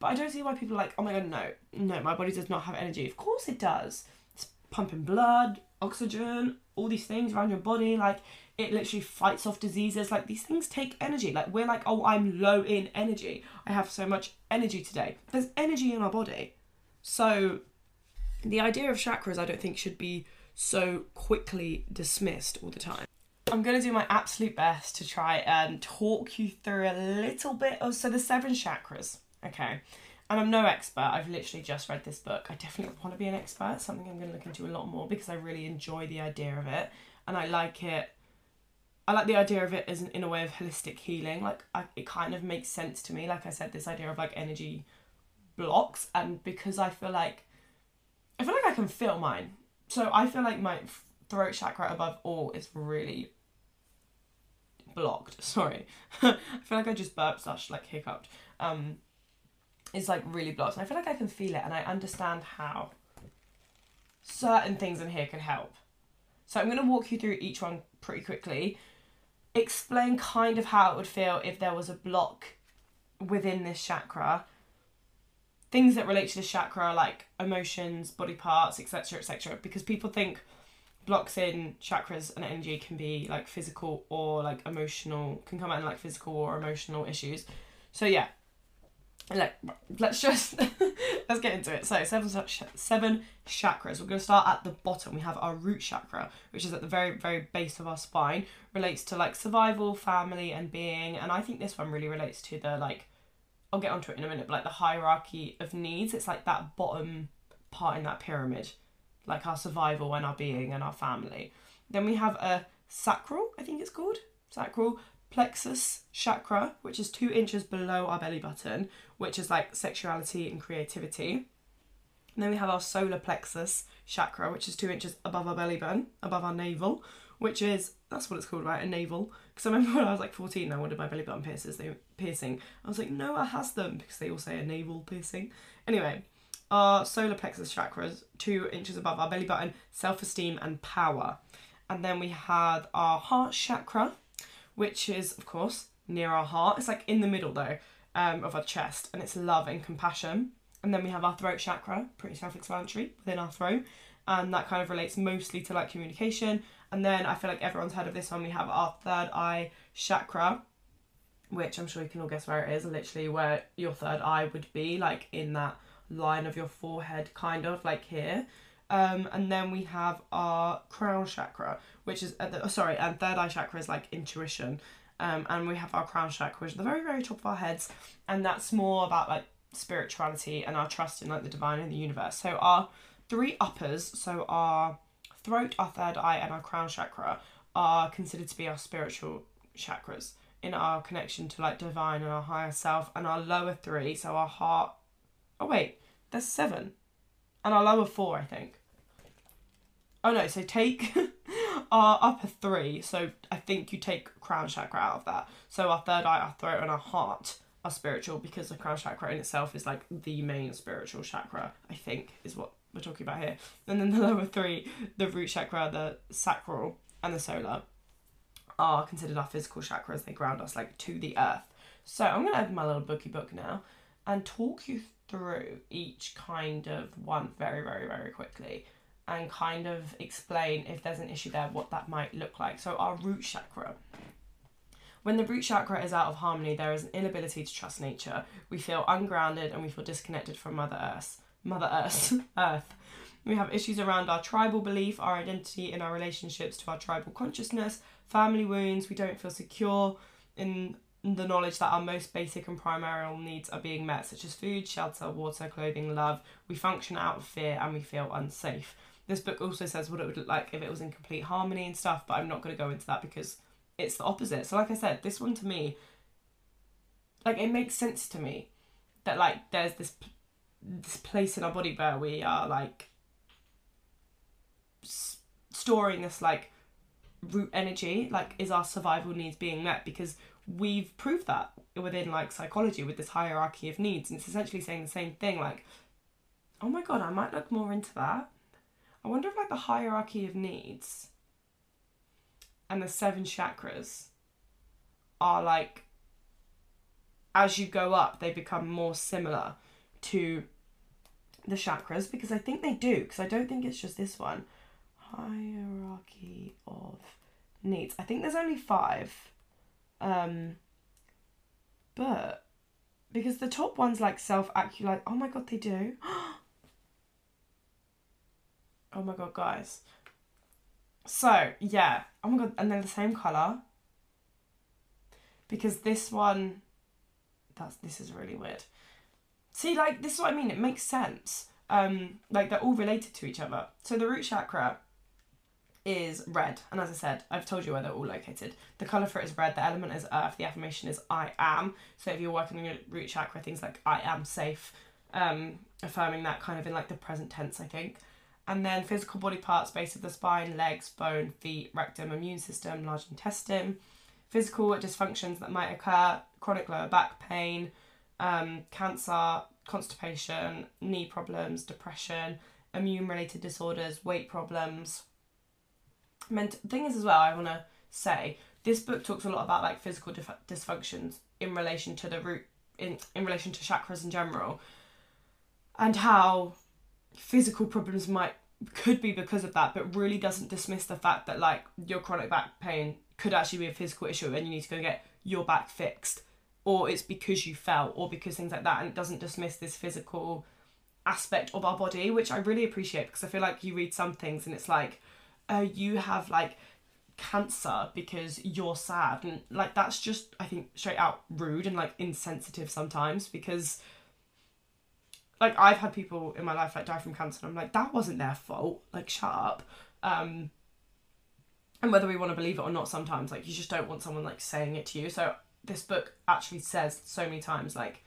But i don't see why people are like oh my god no no my body does not have energy. Of course it does. It's pumping blood oxygen, all these things around your body. Like it literally fights off diseases. Like these things take energy. Like we're like, oh, I'm low in energy. I have so much energy today. There's energy in our body. So the idea of chakras, I don't think, should be so quickly dismissed all the time. I'm going to do my absolute best to try and talk you through a little bit of so the seven chakras. Okay and I'm no expert. I've literally just read this book. I definitely want to be an expert. Something I'm going to look into a lot more because I really enjoy the idea of it, and I like it. I like the idea of it as an, in a way of holistic healing. Like I, it kind of makes sense to me. Like I said, this idea of like energy blocks, and because I feel like I feel like I can feel mine. So I feel like my throat chakra above all is really blocked. Sorry, I feel like I just burped slash like hiccuped. Um, it's like really blocked. And I feel like I can feel it and I understand how certain things in here can help. So I'm going to walk you through each one pretty quickly, explain kind of how it would feel if there was a block within this chakra. Things that relate to the chakra, like emotions, body parts, etc., etc. Because people think blocks in chakras and energy can be like physical or like emotional, can come out in like physical or emotional issues. So yeah, like let's just let's get into it. So seven seven chakras. We're going to start at the bottom. We have our root chakra which is at the very very base of our spine. Relates to like survival family and being. And i think this one really relates to the like i'll get onto it in a minute but like the hierarchy of needs. It's like that bottom part in that pyramid. Like our survival and our being and our family. Then we have a sacral i think it's called. Sacral plexus chakra, which is two inches below our belly button, which is like sexuality and creativity. And then we have our solar plexus chakra, which is two inches above our belly button, above our navel, which is that's what it's called, right? A navel. Because I remember when I was like 14, I wanted my belly button piercers, they piercing. I was like, no, I has them because they all say a navel piercing. Anyway, our solar plexus chakra is two inches above our belly button, self-esteem and power. And then we have our heart chakra, which is, of course, near our heart. It's like in the middle, though, um, of our chest, and it's love and compassion. And then we have our throat chakra, pretty self explanatory within our throat. And that kind of relates mostly to like communication. And then I feel like everyone's heard of this one. We have our third eye chakra, which I'm sure you can all guess where it is, literally where your third eye would be, like in that line of your forehead, kind of like here. Um, and then we have our crown chakra, which is at the, oh, sorry, and third eye chakra is like intuition. Um, and we have our crown chakra, which is the very, very top of our heads, and that's more about like spirituality and our trust in like the divine and the universe. So our three uppers, so our throat, our third eye, and our crown chakra are considered to be our spiritual chakras in our connection to like divine and our higher self, and our lower three, so our heart. Oh wait, there's seven, and our lower four, I think. Oh no, so take our upper three. So I think you take crown chakra out of that. So our third eye, our throat, and our heart are spiritual because the crown chakra in itself is like the main spiritual chakra, I think, is what we're talking about here. And then the lower three, the root chakra, the sacral, and the solar, are considered our physical chakras. They ground us like to the earth. So I'm gonna open my little bookie book now and talk you through each kind of one very, very, very quickly and kind of explain if there's an issue there, what that might look like. So, our root chakra. When the root chakra is out of harmony, there is an inability to trust nature. We feel ungrounded and we feel disconnected from Mother Earth. Mother Earth. Earth. We have issues around our tribal belief, our identity, in our relationships to our tribal consciousness, family wounds. We don't feel secure in the knowledge that our most basic and primary needs are being met, such as food, shelter, water, clothing, love. We function out of fear and we feel unsafe. This book also says what it would look like if it was in complete harmony and stuff, but I'm not going to go into that because it's the opposite. So, like I said, this one to me, like it makes sense to me that like there's this this place in our body where we are like s- storing this like root energy like is our survival needs being met because we've proved that within like psychology with this hierarchy of needs and it's essentially saying the same thing like oh my god i might look more into that i wonder if like the hierarchy of needs and the seven chakras are like as you go up they become more similar to the chakras because i think they do because i don't think it's just this one hierarchy of needs. I think there's only five. Um, but because the top one's like self actualize. Oh my god, they do. oh my god, guys. So yeah. Oh my god, and they're the same color. Because this one, that's this is really weird. See, like this is what I mean. It makes sense. Um, like they're all related to each other. So the root chakra is red. And as I said, I've told you where they're all located. The colour for it is red, the element is earth, the affirmation is I am. So if you're working on your root chakra, things like I am safe, um, affirming that kind of in like the present tense, I think. And then physical body parts, base of the spine, legs, bone, feet, rectum, immune system, large intestine. Physical dysfunctions that might occur, chronic lower back pain, um, cancer, constipation, knee problems, depression, immune related disorders, weight problems, meant thing is as well i want to say this book talks a lot about like physical dif- dysfunctions in relation to the root in in relation to chakras in general and how physical problems might could be because of that but really doesn't dismiss the fact that like your chronic back pain could actually be a physical issue and you need to go get your back fixed or it's because you fell or because things like that and it doesn't dismiss this physical aspect of our body which i really appreciate because i feel like you read some things and it's like oh, you have like cancer because you're sad. And like, that's just, I think, straight out rude and like insensitive sometimes because like I've had people in my life like die from cancer and I'm like, that wasn't their fault. Like, shut up. Um, and whether we want to believe it or not, sometimes like you just don't want someone like saying it to you. So this book actually says so many times like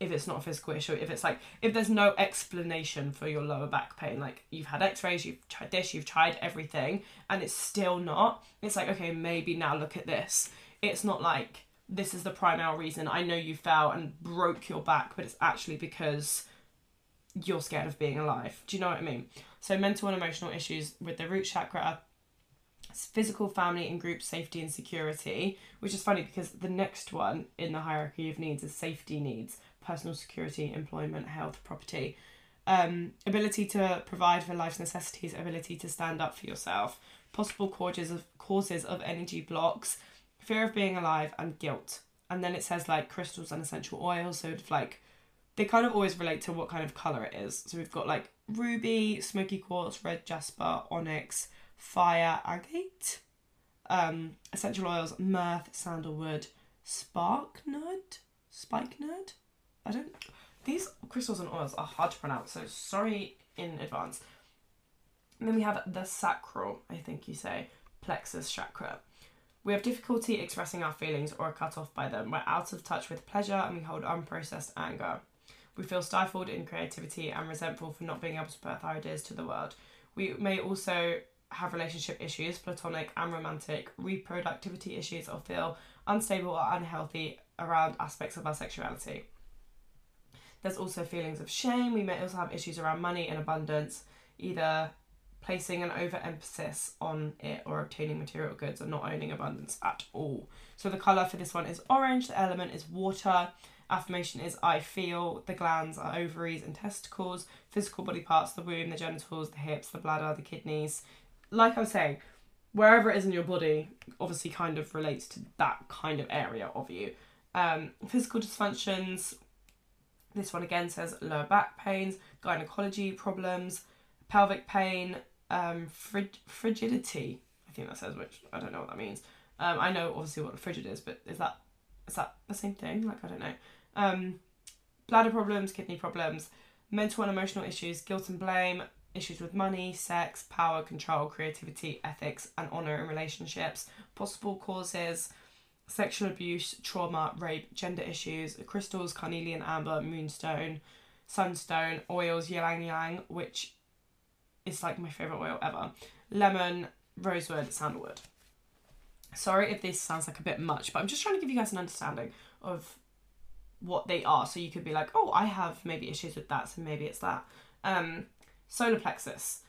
if it's not a physical issue, if it's like if there's no explanation for your lower back pain, like you've had x-rays, you've tried this, you've tried everything, and it's still not, it's like, okay, maybe now look at this. It's not like this is the primary reason. I know you fell and broke your back, but it's actually because you're scared of being alive. Do you know what I mean? So mental and emotional issues with the root chakra physical, family, and group safety and security, which is funny because the next one in the hierarchy of needs is safety needs personal security, employment, health, property. Um, ability to provide for life's necessities, ability to stand up for yourself, possible causes of causes of energy blocks, fear of being alive, and guilt. And then it says like crystals and essential oils. So it's like they kind of always relate to what kind of color it is. So we've got like ruby, smoky quartz, red jasper, onyx, fire, agate, um, essential oils, myrrh, sandalwood, spikenard, spikenard, I don't. These crystals and oils are hard to pronounce, so sorry in advance. And then we have the sacral, I think you say, plexus chakra. We have difficulty expressing our feelings or are cut off by them. We're out of touch with pleasure and we hold unprocessed anger. We feel stifled in creativity and resentful for not being able to put our ideas to the world. We may also have relationship issues, platonic and romantic, reproductivity issues, or feel unstable or unhealthy around aspects of our sexuality. There's also feelings of shame. We may also have issues around money and abundance, either placing an overemphasis on it or obtaining material goods and not owning abundance at all. So the colour for this one is orange, the element is water. Affirmation is I feel, the glands ovaries and testicles, physical body parts, the womb, the genitals, the hips, the bladder, the kidneys. Like I was saying, wherever it is in your body obviously kind of relates to that kind of area of you. Um, physical dysfunctions, this one again says lower back pains, gynecology problems, pelvic pain, um, frig- frigidity. I think that says which I don't know what that means. Um, I know obviously what frigid is, but is that is that the same thing? Like I don't know. Um, bladder problems, kidney problems, mental and emotional issues, guilt and blame, issues with money, sex, power, control, creativity, ethics, and honor in relationships, possible causes, sexual abuse, trauma, rape, gender issues, crystals, carnelian amber, moonstone, sunstone, oils, ylang ylang, which is like my favourite oil ever. Lemon, rosewood, sandalwood. Sorry if this sounds like a bit much, but I'm just trying to give you guys an understanding of what they are. So you could be like, oh, I have maybe issues with that, so maybe it's that. Um, solar plexus.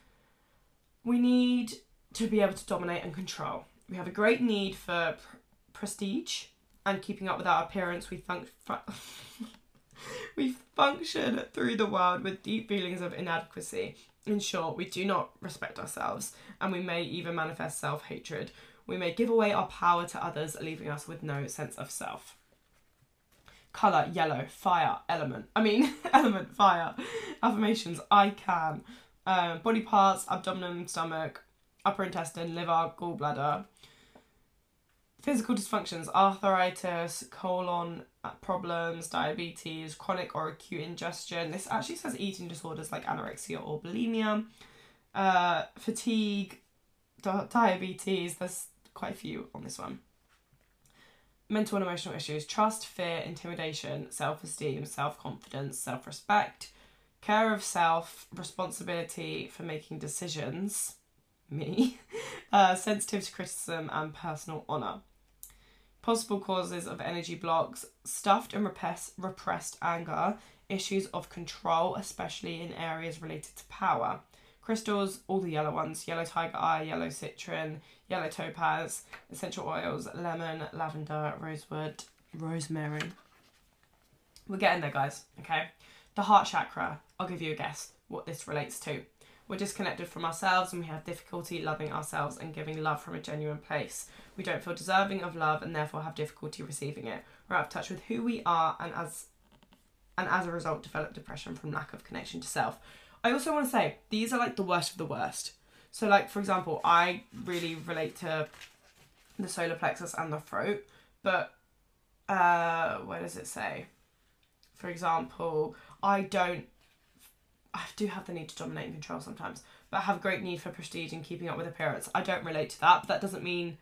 We need to be able to dominate and control. We have a great need for pr- prestige and keeping up with our appearance. We func- fu- we function through the world with deep feelings of inadequacy. In short, we do not respect ourselves, and we may even manifest self hatred. We may give away our power to others, leaving us with no sense of self. Colour, yellow, fire, element. I mean, element, fire. Affirmations, I can. Uh, body parts, abdomen, stomach, upper intestine, liver, gallbladder. Physical dysfunctions, arthritis, colon problems, diabetes, chronic or acute ingestion. This actually says eating disorders like anorexia or bulimia, uh, fatigue, di- diabetes. There's quite a few on this one. Mental and emotional issues, trust, fear, intimidation, self esteem, self confidence, self respect, care of self, responsibility for making decisions, me, uh, sensitive to criticism, and personal honour. Possible causes of energy blocks, stuffed and repress- repressed anger, issues of control, especially in areas related to power. Crystals, all the yellow ones yellow tiger eye, yellow citron, yellow topaz, essential oils, lemon, lavender, rosewood, rosemary. We're getting there, guys, okay? The heart chakra, I'll give you a guess what this relates to. We're disconnected from ourselves and we have difficulty loving ourselves and giving love from a genuine place. We don't feel deserving of love and therefore have difficulty receiving it. We're out of touch with who we are and as and as a result develop depression from lack of connection to self. I also want to say these are like the worst of the worst. So like for example, I really relate to the solar plexus and the throat, but uh where does it say? For example, I don't I do have the need to dominate and control sometimes, but I have a great need for prestige and keeping up with appearance. I don't relate to that, but that doesn't mean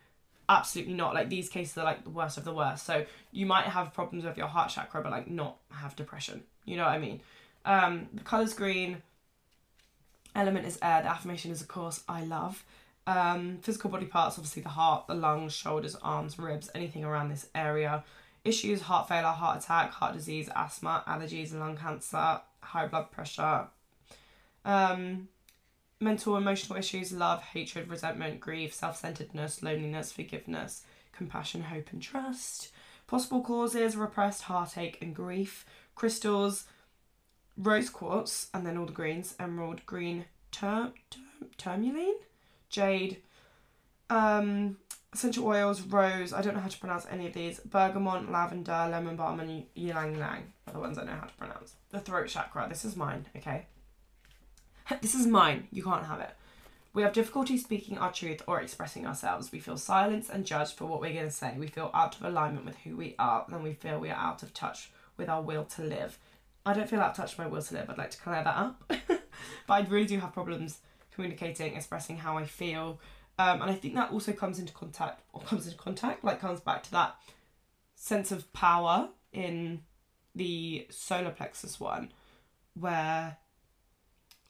absolutely not. Like these cases are like the worst of the worst. So you might have problems with your heart chakra, but like not have depression. You know what I mean? Um, the colour's green. Element is air. The affirmation is, of course, I love. Um, physical body parts, obviously the heart, the lungs, shoulders, arms, ribs, anything around this area. Issues, heart failure, heart attack, heart disease, asthma, allergies, lung cancer, high blood pressure, um, mental emotional issues love hatred resentment grief self-centeredness loneliness forgiveness compassion hope and trust possible causes repressed heartache and grief crystals rose quartz and then all the greens emerald green ter- ter- tourmaline jade um essential oils rose i don't know how to pronounce any of these bergamot lavender lemon balm and ylang ylang are the ones i know how to pronounce the throat chakra this is mine okay this is mine. You can't have it. We have difficulty speaking our truth or expressing ourselves. We feel silenced and judged for what we're going to say. We feel out of alignment with who we are, and we feel we are out of touch with our will to live. I don't feel out of touch with my will to live. I'd like to clear that up. but I really do have problems communicating, expressing how I feel. Um, and I think that also comes into contact, or comes into contact, like comes back to that sense of power in the solar plexus one, where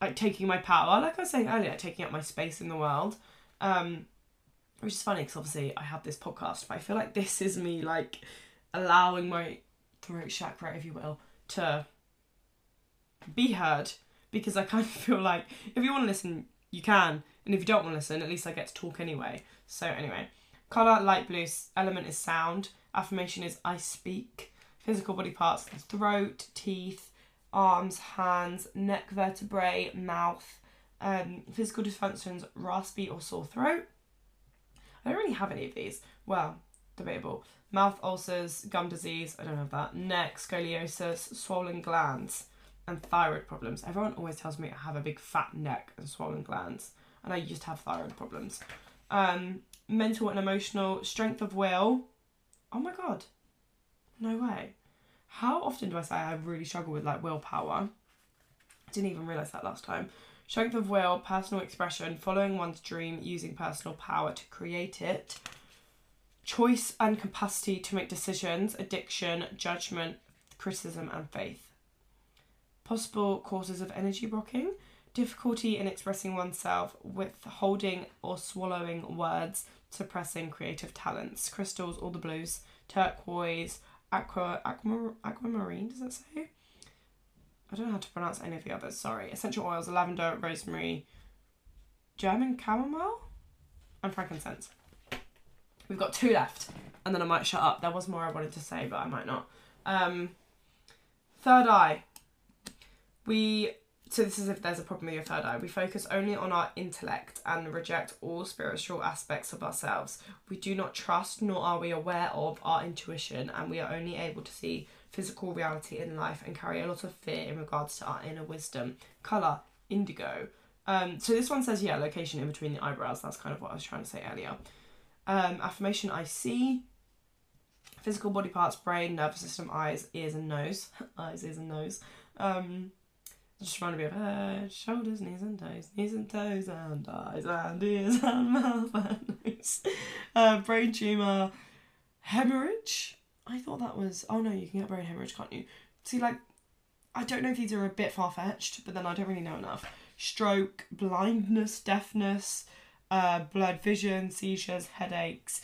like taking my power, like I was saying earlier, taking up my space in the world. Um, which is funny because obviously I have this podcast, but I feel like this is me like allowing my throat chakra, if you will, to be heard because I kind of feel like if you want to listen, you can, and if you don't want to listen, at least I get to talk anyway. So anyway, color light blue, element is sound, affirmation is I speak, physical body parts throat, teeth, arms, hands, neck vertebrae, mouth, um, physical dysfunctions, raspy or sore throat. I don't really have any of these. Well, debatable. Mouth ulcers, gum disease, I don't have that. Neck, scoliosis, swollen glands, and thyroid problems. Everyone always tells me I have a big fat neck and swollen glands, and I used to have thyroid problems. Um, mental and emotional, strength of will. Oh my god. No way. How often do I say I really struggle with like willpower? I didn't even realise that last time. Strength of will, personal expression, following one's dream, using personal power to create it. Choice and capacity to make decisions, addiction, judgment, criticism, and faith. Possible causes of energy blocking difficulty in expressing oneself, withholding or swallowing words, suppressing creative talents. Crystals, all the blues, turquoise, aqua, aqua aquamarine, does that say? I don't know how to pronounce any of the others, sorry. Essential oils, lavender, rosemary, German chamomile, and frankincense. We've got two left, and then I might shut up. There was more I wanted to say, but I might not. Um, third eye. We so this is if there's a problem with your third eye. We focus only on our intellect and reject all spiritual aspects of ourselves. We do not trust nor are we aware of our intuition, and we are only able to see physical reality in life and carry a lot of fear in regards to our inner wisdom. Color indigo. Um, so this one says yeah, location in between the eyebrows. That's kind of what I was trying to say earlier. Um, affirmation I see. Physical body parts, brain, nervous system, eyes, ears, and nose. eyes, ears, and nose. Um, just reminded me of head, shoulders, knees and toes, knees and toes, and eyes and ears and mouth and nose. Uh, brain tumour, hemorrhage. I thought that was. Oh no, you can get brain hemorrhage, can't you? See, like, I don't know if these are a bit far fetched, but then I don't really know enough. Stroke, blindness, deafness, uh, blurred vision, seizures, headaches,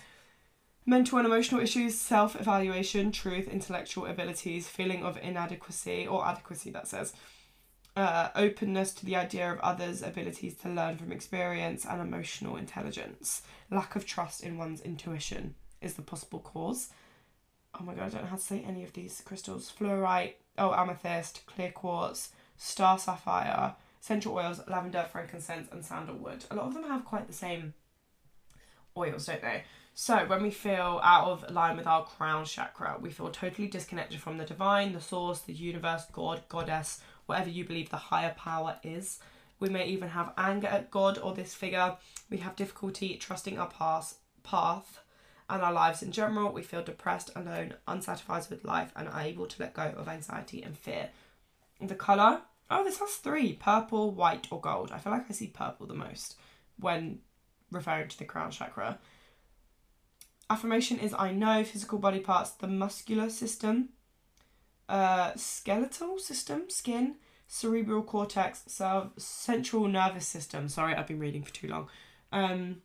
mental and emotional issues, self evaluation, truth, intellectual abilities, feeling of inadequacy or adequacy, that says uh, openness to the idea of others' abilities to learn from experience, and emotional intelligence. Lack of trust in one's intuition is the possible cause. Oh my god, I don't know how to say any of these crystals. Fluorite, oh, amethyst, clear quartz, star sapphire, essential oils, lavender, frankincense, and sandalwood. A lot of them have quite the same oils, don't they? So, when we feel out of line with our crown chakra, we feel totally disconnected from the divine, the source, the universe, God, goddess, whatever you believe the higher power is. We may even have anger at God or this figure. We have difficulty trusting our past, path and our lives in general. We feel depressed, alone, unsatisfied with life, and unable to let go of anxiety and fear. The colour, oh, this has three purple, white, or gold. I feel like I see purple the most when referring to the crown chakra. Affirmation is I know physical body parts, the muscular system, uh, skeletal system, skin, cerebral cortex, central nervous system. Sorry, I've been reading for too long. Um,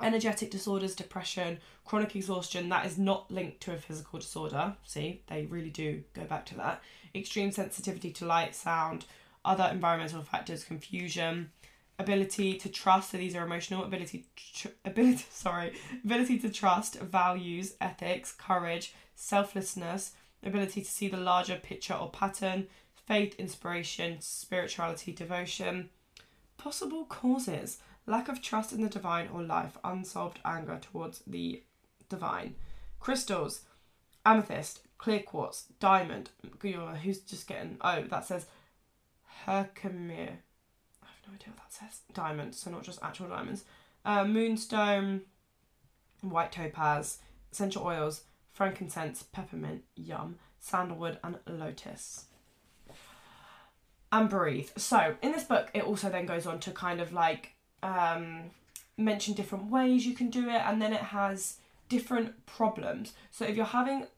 energetic disorders, depression, chronic exhaustion, that is not linked to a physical disorder. See, they really do go back to that. Extreme sensitivity to light, sound, other environmental factors, confusion, ability to trust. So these are emotional ability, tr- ability. Sorry, ability to trust, values, ethics, courage, selflessness, ability to see the larger picture or pattern, faith, inspiration, spirituality, devotion. Possible causes lack of trust in the divine or life, unsolved anger towards the divine. Crystals, amethyst, clear quartz, diamond. Who's just getting. Oh, that says Herkimer. I have no idea what that says. Diamond, so not just actual diamonds. Uh, moonstone, white topaz, essential oils, frankincense, peppermint, yum, sandalwood, and lotus. And breathe. So, in this book, it also then goes on to kind of like um, mention different ways you can do it, and then it has different problems. So, if you're having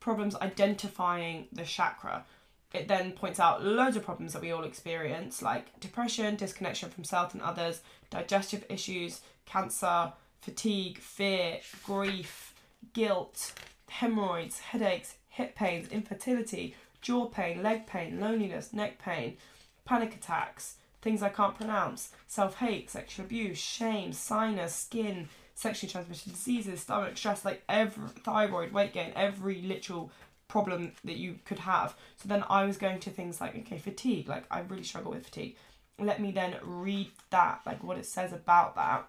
problems identifying the chakra, it then points out loads of problems that we all experience, like depression, disconnection from self and others, digestive issues, cancer, fatigue, fear, grief, guilt, hemorrhoids, headaches, hip pains, infertility, jaw pain, leg pain, loneliness, neck pain, panic attacks, things I can't pronounce, self hate, sexual abuse, shame, sinus, skin, sexually transmitted diseases, stomach stress, like every thyroid, weight gain, every literal problem that you could have. So then I was going to things like, okay, fatigue, like I really struggle with fatigue. Let me then read that, like what it says about that.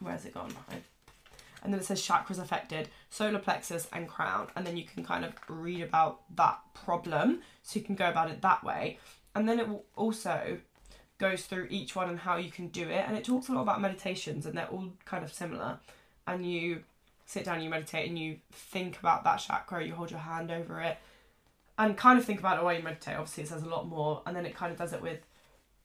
Where's it gone? I and then it says chakras affected, solar plexus and crown, and then you can kind of read about that problem, so you can go about it that way. And then it will also goes through each one and how you can do it, and it talks a lot about meditations, and they're all kind of similar. And you sit down, you meditate, and you think about that chakra, you hold your hand over it, and kind of think about it while you meditate. Obviously, it says a lot more, and then it kind of does it with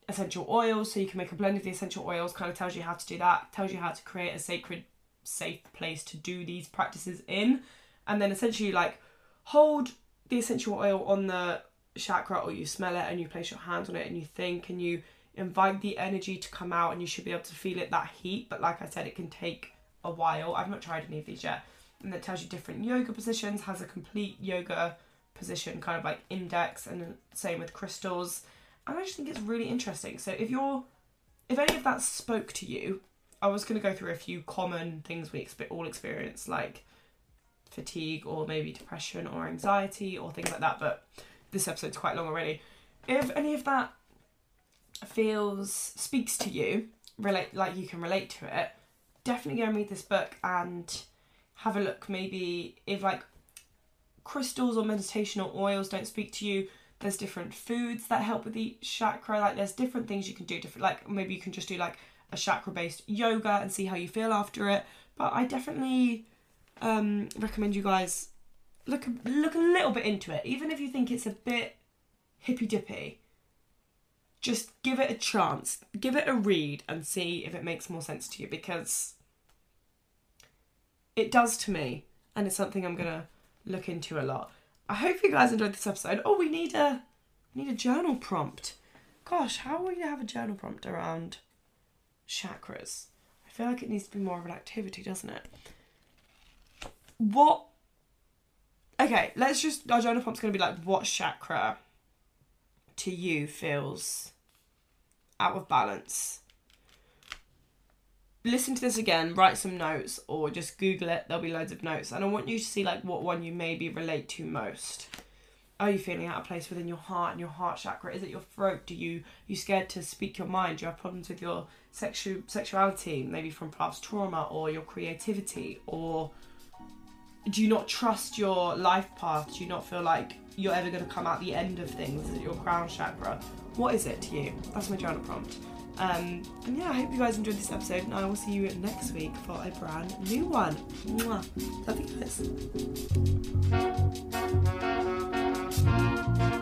essential oils, so you can make a blend of the essential oils, kind of tells you how to do that, tells you how to create a sacred safe place to do these practices in. And then essentially like hold the essential oil on the chakra or you smell it and you place your hands on it and you think and you invite the energy to come out and you should be able to feel it that heat. But like i said it can take a while. I've not tried any of these yet. And it tells you different yoga positions has a complete yoga position kind of like index and same with crystals. And i just think it's really interesting. So if you're if any of that spoke to you i was going to go through a few common things we expe- all experience like fatigue or maybe depression or anxiety or things like that but this episode's quite long already. If any of that feels speaks to you relate like you can relate to it definitely go and read this book and have a look. Maybe if like crystals or meditation or oils don't speak to you there's different foods that help with each chakra like there's different things you can do different like maybe you can just do like a chakra based yoga and see how you feel after it. But i definitely um recommend you guys look look a little bit into it. Even if you think it's a bit hippy dippy just give it a chance. Give it a read and see if it makes more sense to you because it does to me and it's something i'm gonna look into a lot. I hope you guys enjoyed this episode. Oh we need a we need a journal prompt. Gosh how will you have a journal prompt around chakras i feel like it needs to be more of an activity doesn't it what okay let's just our journal prompt's gonna be like what chakra to you feels out of balance listen to this again, write some notes, or just Google it. There'll be loads of notes, and I want you to see like what one you maybe relate to most. Are you feeling out of place within your heart and your heart chakra? Is it your throat? Do you you scared to speak your mind? Do you have problems with your sexual sexuality, maybe from past trauma, or your creativity, or do you not trust your life path? Do you not feel like you're ever going to come out the end of things? Your crown chakra? What is it to you? That's my journal prompt. Um, and yeah, I hope you guys enjoyed this episode, and I will see you next week for a brand new one. Mwah. Love you guys.